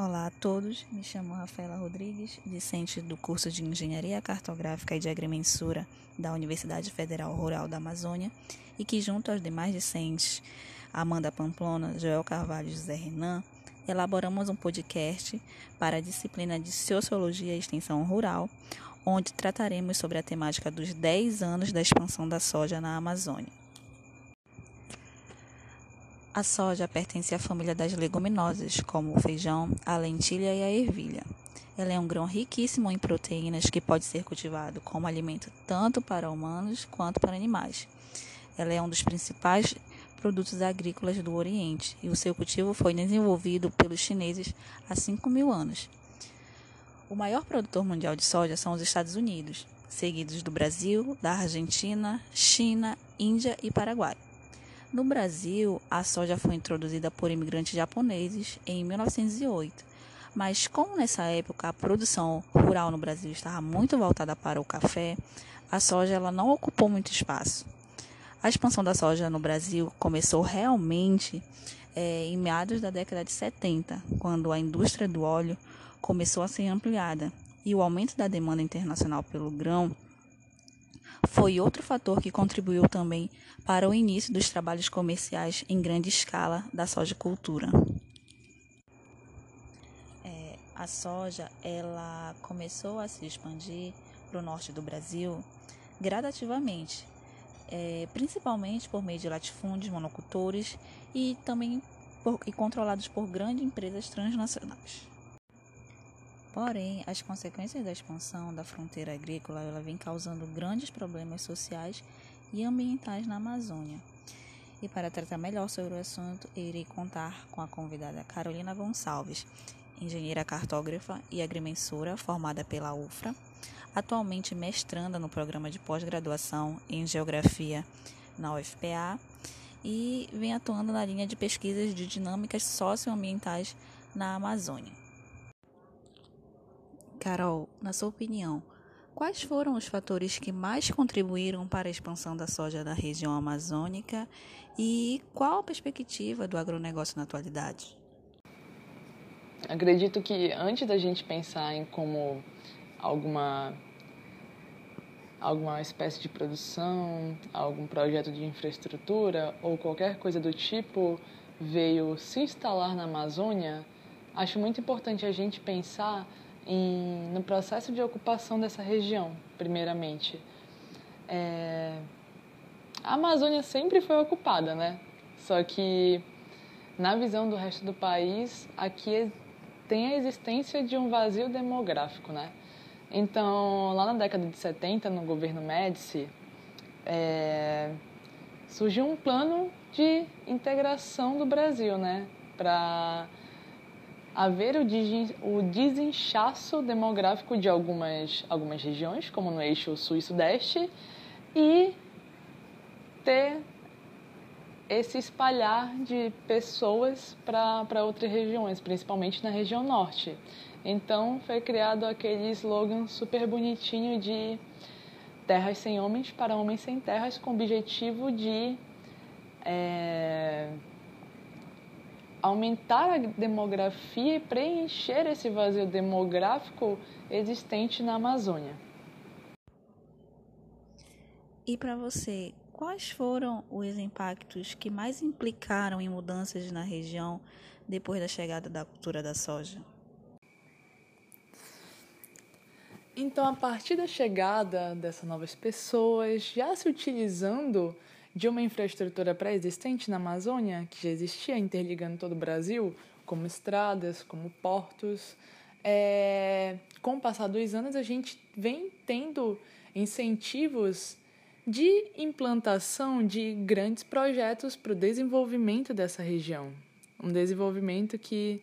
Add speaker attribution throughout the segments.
Speaker 1: Olá a todos, me chamo Rafaela Rodrigues, discente do curso de Engenharia Cartográfica e de Agrimensura da Universidade Federal Rural da Amazônia e que, junto aos demais discentes, Amanda Pamplona, Joel Carvalho e José Renan, elaboramos um podcast para a disciplina de Sociologia e Extensão Rural, onde trataremos sobre a temática dos 10 anos da expansão da soja na Amazônia. A soja pertence à família das leguminosas, como o feijão, a lentilha e a ervilha. Ela é um grão riquíssimo em proteínas que pode ser cultivado como alimento tanto para humanos quanto para animais. Ela é um dos principais produtos agrícolas do Oriente e o seu cultivo foi desenvolvido pelos chineses há 5 mil anos. O maior produtor mundial de soja são os Estados Unidos, seguidos do Brasil, da Argentina, China, Índia e Paraguai. No Brasil, a soja foi introduzida por imigrantes japoneses em 1908, mas como nessa época a produção rural no Brasil estava muito voltada para o café, a soja ela não ocupou muito espaço. A expansão da soja no Brasil começou realmente é, em meados da década de 70, quando a indústria do óleo começou a ser ampliada e o aumento da demanda internacional pelo grão foi outro fator que contribuiu também para o início dos trabalhos comerciais em grande escala da sojicultura. É, a soja ela começou a se expandir para o norte do Brasil gradativamente, é, principalmente por meio de latifúndios, monocultores e também por, e controlados por grandes empresas transnacionais. Porém, as consequências da expansão da fronteira agrícola ela vem causando grandes problemas sociais e ambientais na Amazônia. E para tratar melhor sobre o assunto, irei contar com a convidada Carolina Gonçalves, engenheira cartógrafa e agrimensora formada pela UFRA, atualmente mestranda no programa de pós-graduação em Geografia na UFPA e vem atuando na linha de pesquisas de dinâmicas socioambientais na Amazônia. Carol, na sua opinião, quais foram os fatores que mais contribuíram para a expansão da soja na região amazônica e qual a perspectiva do agronegócio na atualidade?
Speaker 2: Acredito que antes da gente pensar em como alguma alguma espécie de produção, algum projeto de infraestrutura ou qualquer coisa do tipo veio se instalar na Amazônia, acho muito importante a gente pensar no processo de ocupação dessa região, primeiramente. É, a Amazônia sempre foi ocupada, né? Só que na visão do resto do país, aqui tem a existência de um vazio demográfico, né? Então, lá na década de 70, no governo Médici, é, surgiu um plano de integração do Brasil, né? Para haver o desinchaço demográfico de algumas, algumas regiões, como no eixo sul e sudeste, e ter esse espalhar de pessoas para outras regiões, principalmente na região norte. Então foi criado aquele slogan super bonitinho de terras sem homens para homens sem terras, com o objetivo de é, aumentar a demografia e preencher esse vazio demográfico existente na Amazônia.
Speaker 1: E para você, quais foram os impactos que mais implicaram em mudanças na região depois da chegada da cultura da soja?
Speaker 2: Então, a partir da chegada dessas novas pessoas, já se utilizando de uma infraestrutura pré-existente na Amazônia, que já existia interligando todo o Brasil, como estradas, como portos, é, com o passar dos anos a gente vem tendo incentivos de implantação de grandes projetos para o desenvolvimento dessa região. Um desenvolvimento que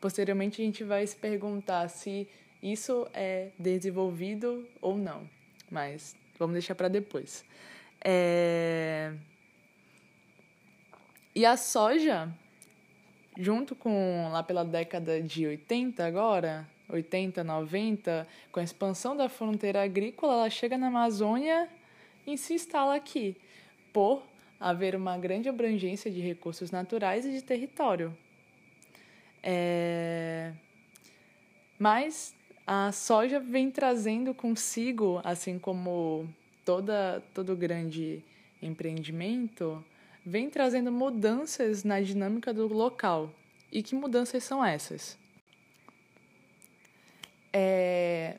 Speaker 2: posteriormente a gente vai se perguntar se isso é desenvolvido ou não, mas vamos deixar para depois. É... E a soja, junto com lá pela década de 80 agora, 80, 90, com a expansão da fronteira agrícola, ela chega na Amazônia e se instala aqui, por haver uma grande abrangência de recursos naturais e de território. É... Mas a soja vem trazendo consigo, assim como toda, todo grande empreendimento, vem trazendo mudanças na dinâmica do local. E que mudanças são essas? É,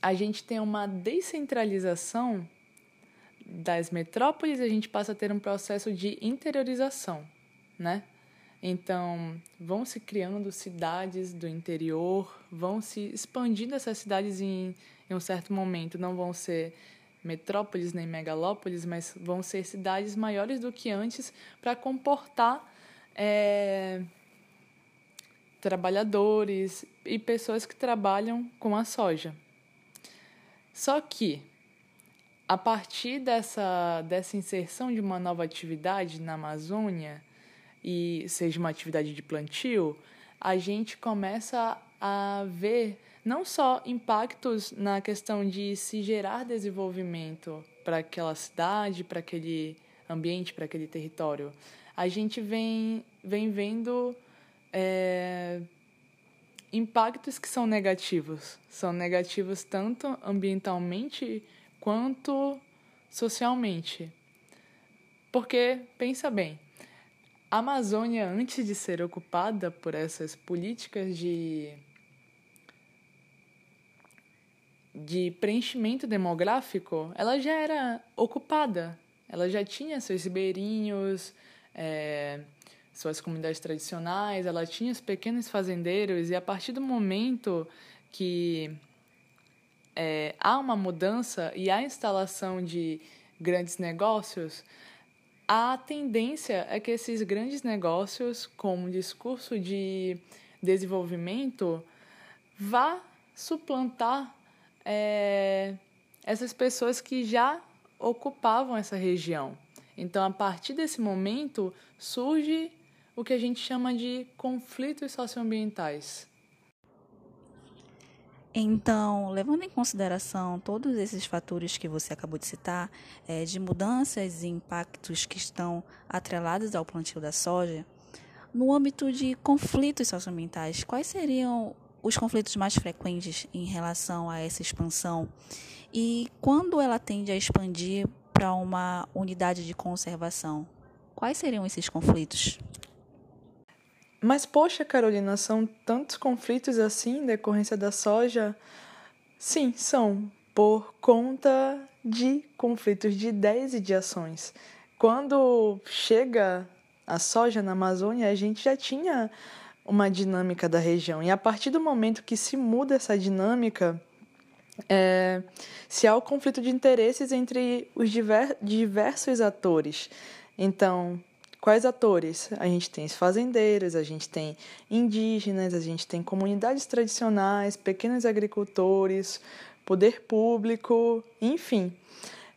Speaker 2: a gente tem uma descentralização das metrópoles, a gente passa a ter um processo de interiorização, né? Então, vão se criando cidades do interior, vão se expandindo essas cidades em, em um certo momento. Não vão ser metrópoles nem megalópolis, mas vão ser cidades maiores do que antes para comportar é, trabalhadores e pessoas que trabalham com a soja. Só que, a partir dessa, dessa inserção de uma nova atividade na Amazônia, e seja uma atividade de plantio, a gente começa a ver não só impactos na questão de se gerar desenvolvimento para aquela cidade, para aquele ambiente, para aquele território. A gente vem, vem vendo é, impactos que são negativos. São negativos tanto ambientalmente quanto socialmente. Porque, pensa bem, a Amazônia, antes de ser ocupada por essas políticas de, de preenchimento demográfico, ela já era ocupada. Ela já tinha seus ribeirinhos, é, suas comunidades tradicionais, ela tinha os pequenos fazendeiros, e a partir do momento que é, há uma mudança e há instalação de grandes negócios, a tendência é que esses grandes negócios, com um discurso de desenvolvimento, vá suplantar é, essas pessoas que já ocupavam essa região. Então, a partir desse momento, surge o que a gente chama de conflitos socioambientais.
Speaker 1: Então, levando em consideração todos esses fatores que você acabou de citar, é, de mudanças e impactos que estão atrelados ao plantio da soja, no âmbito de conflitos socioambientais, quais seriam os conflitos mais frequentes em relação a essa expansão? E quando ela tende a expandir para uma unidade de conservação, quais seriam esses conflitos?
Speaker 2: Mas, poxa, Carolina, são tantos conflitos assim em decorrência da soja? Sim, são, por conta de conflitos de ideias e de ações. Quando chega a soja na Amazônia, a gente já tinha uma dinâmica da região. E a partir do momento que se muda essa dinâmica, é, se há o conflito de interesses entre os diver, diversos atores. Então, Quais atores? A gente tem os fazendeiros, a gente tem indígenas, a gente tem comunidades tradicionais, pequenos agricultores, poder público, enfim.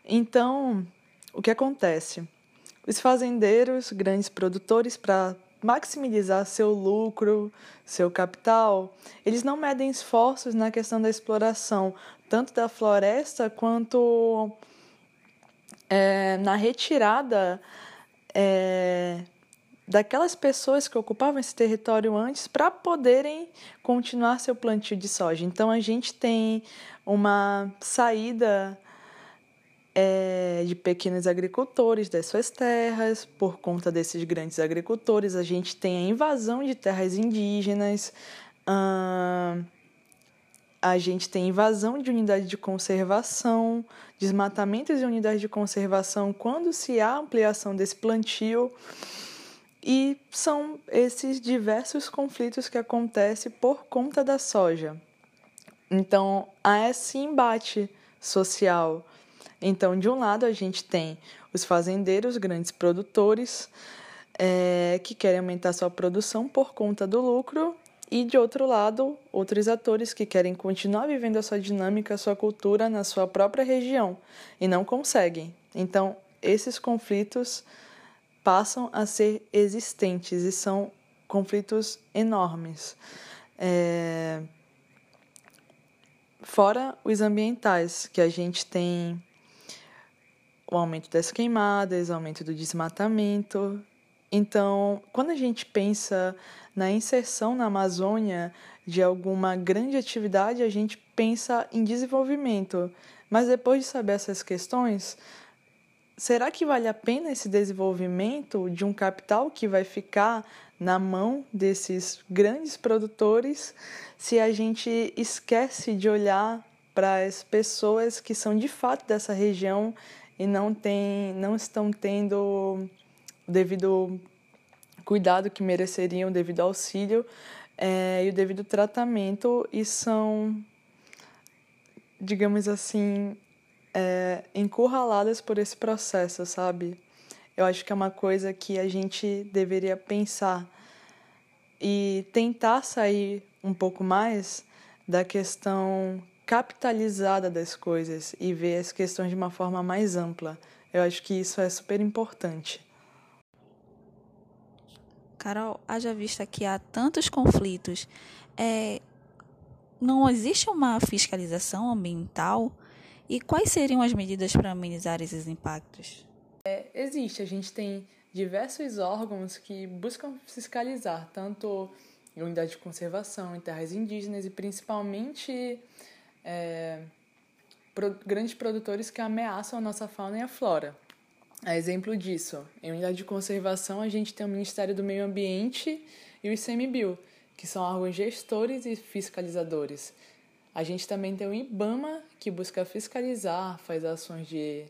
Speaker 2: Então, o que acontece? Os fazendeiros, grandes produtores, para maximizar seu lucro, seu capital, eles não medem esforços na questão da exploração, tanto da floresta quanto é, na retirada é, daquelas pessoas que ocupavam esse território antes para poderem continuar seu plantio de soja. Então a gente tem uma saída é, de pequenos agricultores das suas terras, por conta desses grandes agricultores, a gente tem a invasão de terras indígenas. Hum, a gente tem invasão de unidade de conservação, desmatamentos de unidades de conservação quando se há ampliação desse plantio. E são esses diversos conflitos que acontecem por conta da soja. Então, há esse embate social. Então, de um lado, a gente tem os fazendeiros, grandes produtores, é, que querem aumentar sua produção por conta do lucro, e de outro lado, outros atores que querem continuar vivendo a sua dinâmica, a sua cultura na sua própria região e não conseguem. Então, esses conflitos passam a ser existentes e são conflitos enormes. É... Fora os ambientais, que a gente tem o aumento das queimadas, o aumento do desmatamento, Então, quando a gente pensa na inserção na Amazônia de alguma grande atividade, a gente pensa em desenvolvimento. Mas depois de saber essas questões, será que vale a pena esse desenvolvimento de um capital que vai ficar na mão desses grandes produtores se a gente esquece de olhar para as pessoas que são de fato dessa região e não, tem, não estão tendo o devido cuidado que mereceriam, o devido auxílio é, e o devido tratamento e são, digamos assim, é, encurraladas por esse processo, sabe? Eu acho que é uma coisa que a gente deveria pensar e tentar sair um pouco mais da questão capitalizada das coisas e ver as questões de uma forma mais ampla. Eu acho que isso é super importante.
Speaker 1: Carol, haja vista que há tantos conflitos, é, não existe uma fiscalização ambiental? E quais seriam as medidas para amenizar esses impactos?
Speaker 2: É, existe, a gente tem diversos órgãos que buscam fiscalizar, tanto em unidade de conservação, em terras indígenas e principalmente é, pro, grandes produtores que ameaçam a nossa fauna e a flora. A exemplo disso, em unidade de conservação, a gente tem o Ministério do Meio Ambiente e o ICMBio, que são órgãos gestores e fiscalizadores. A gente também tem o IBAMA, que busca fiscalizar, faz ações de,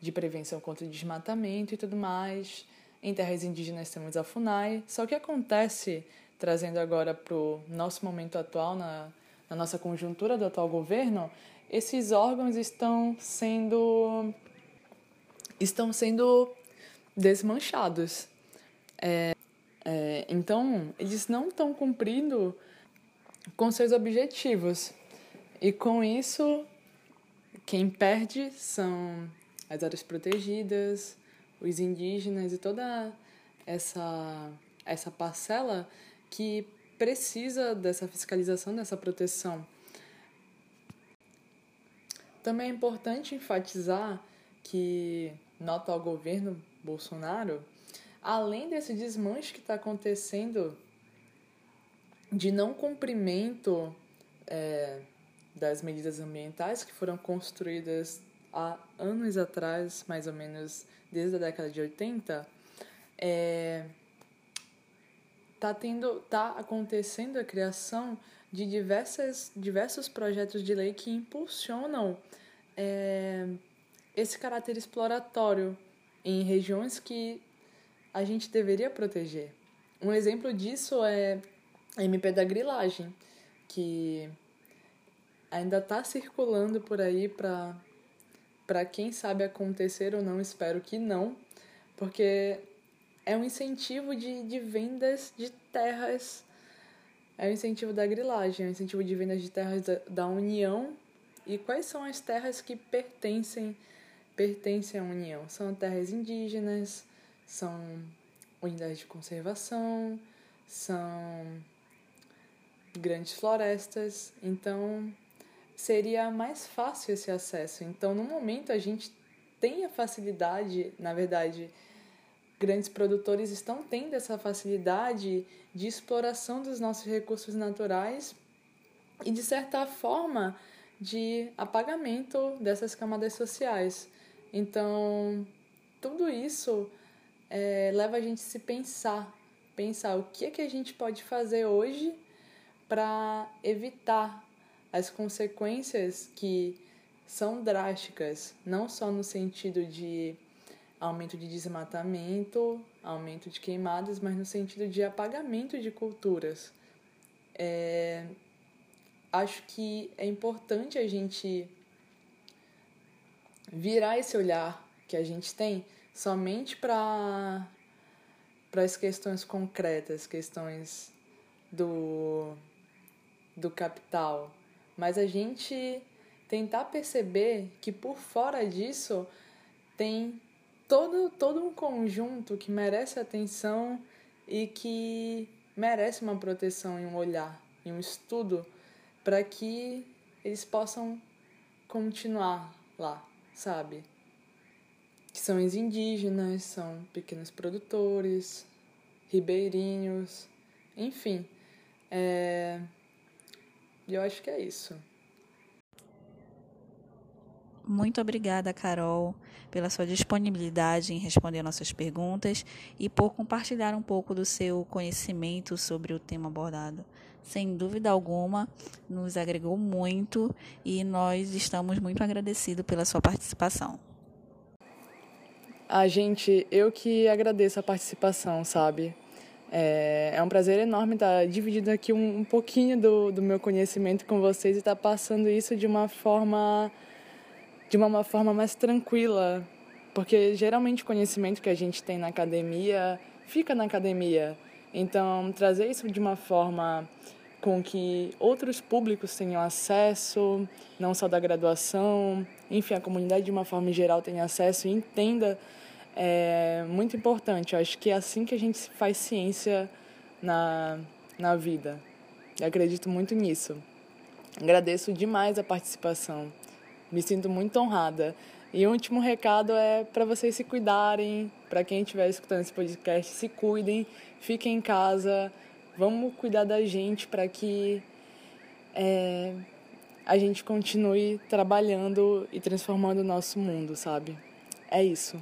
Speaker 2: de prevenção contra o desmatamento e tudo mais. Em terras indígenas temos a FUNAI. Só que acontece, trazendo agora para o nosso momento atual, na, na nossa conjuntura do atual governo, esses órgãos estão sendo estão sendo desmanchados. É, é, então, eles não estão cumprindo com seus objetivos. E com isso, quem perde são as áreas protegidas, os indígenas e toda essa, essa parcela que precisa dessa fiscalização, dessa proteção. Também é importante enfatizar que nota ao governo Bolsonaro, além desse desmanche que está acontecendo de não cumprimento é, das medidas ambientais que foram construídas há anos atrás, mais ou menos desde a década de 80, é, tá tendo, tá acontecendo a criação de diversas, diversos projetos de lei que impulsionam é, esse caráter exploratório em regiões que a gente deveria proteger. Um exemplo disso é a MP da grilagem, que ainda está circulando por aí para para quem sabe acontecer ou não, espero que não, porque é um incentivo de, de vendas de terras, é um incentivo da grilagem, é um incentivo de vendas de terras da, da União. E quais são as terras que pertencem pertencem à União. São terras indígenas, são unidades de conservação, são grandes florestas, então seria mais fácil esse acesso. Então, no momento, a gente tem a facilidade, na verdade, grandes produtores estão tendo essa facilidade de exploração dos nossos recursos naturais e, de certa forma, de apagamento dessas camadas sociais. Então, tudo isso é, leva a gente a se pensar, pensar o que é que a gente pode fazer hoje para evitar as consequências que são drásticas, não só no sentido de aumento de desmatamento, aumento de queimadas, mas no sentido de apagamento de culturas. É, acho que é importante a gente virar esse olhar que a gente tem somente para para as questões concretas, questões do do capital, mas a gente tentar perceber que por fora disso tem todo todo um conjunto que merece atenção e que merece uma proteção e um olhar e um estudo para que eles possam continuar lá sabe? Que são os indígenas, são pequenos produtores, ribeirinhos, enfim. É... Eu acho que é isso.
Speaker 1: Muito obrigada, Carol, pela sua disponibilidade em responder nossas perguntas e por compartilhar um pouco do seu conhecimento sobre o tema abordado. Sem dúvida alguma, nos agregou muito e nós estamos muito agradecidos pela sua participação.
Speaker 2: A gente, eu que agradeço a participação, sabe? É, é um prazer enorme estar dividindo aqui um, um pouquinho do, do meu conhecimento com vocês e estar passando isso de uma forma de uma forma mais tranquila, porque geralmente o conhecimento que a gente tem na academia fica na academia. Então, trazer isso de uma forma com que outros públicos tenham acesso, não só da graduação, enfim, a comunidade de uma forma geral tenha acesso e entenda é muito importante. Eu acho que é assim que a gente faz ciência na, na vida. Eu acredito muito nisso. Agradeço demais a participação. Me sinto muito honrada. E o último recado é para vocês se cuidarem, para quem estiver escutando esse podcast, se cuidem, fiquem em casa, vamos cuidar da gente para que é, a gente continue trabalhando e transformando o nosso mundo, sabe? É isso.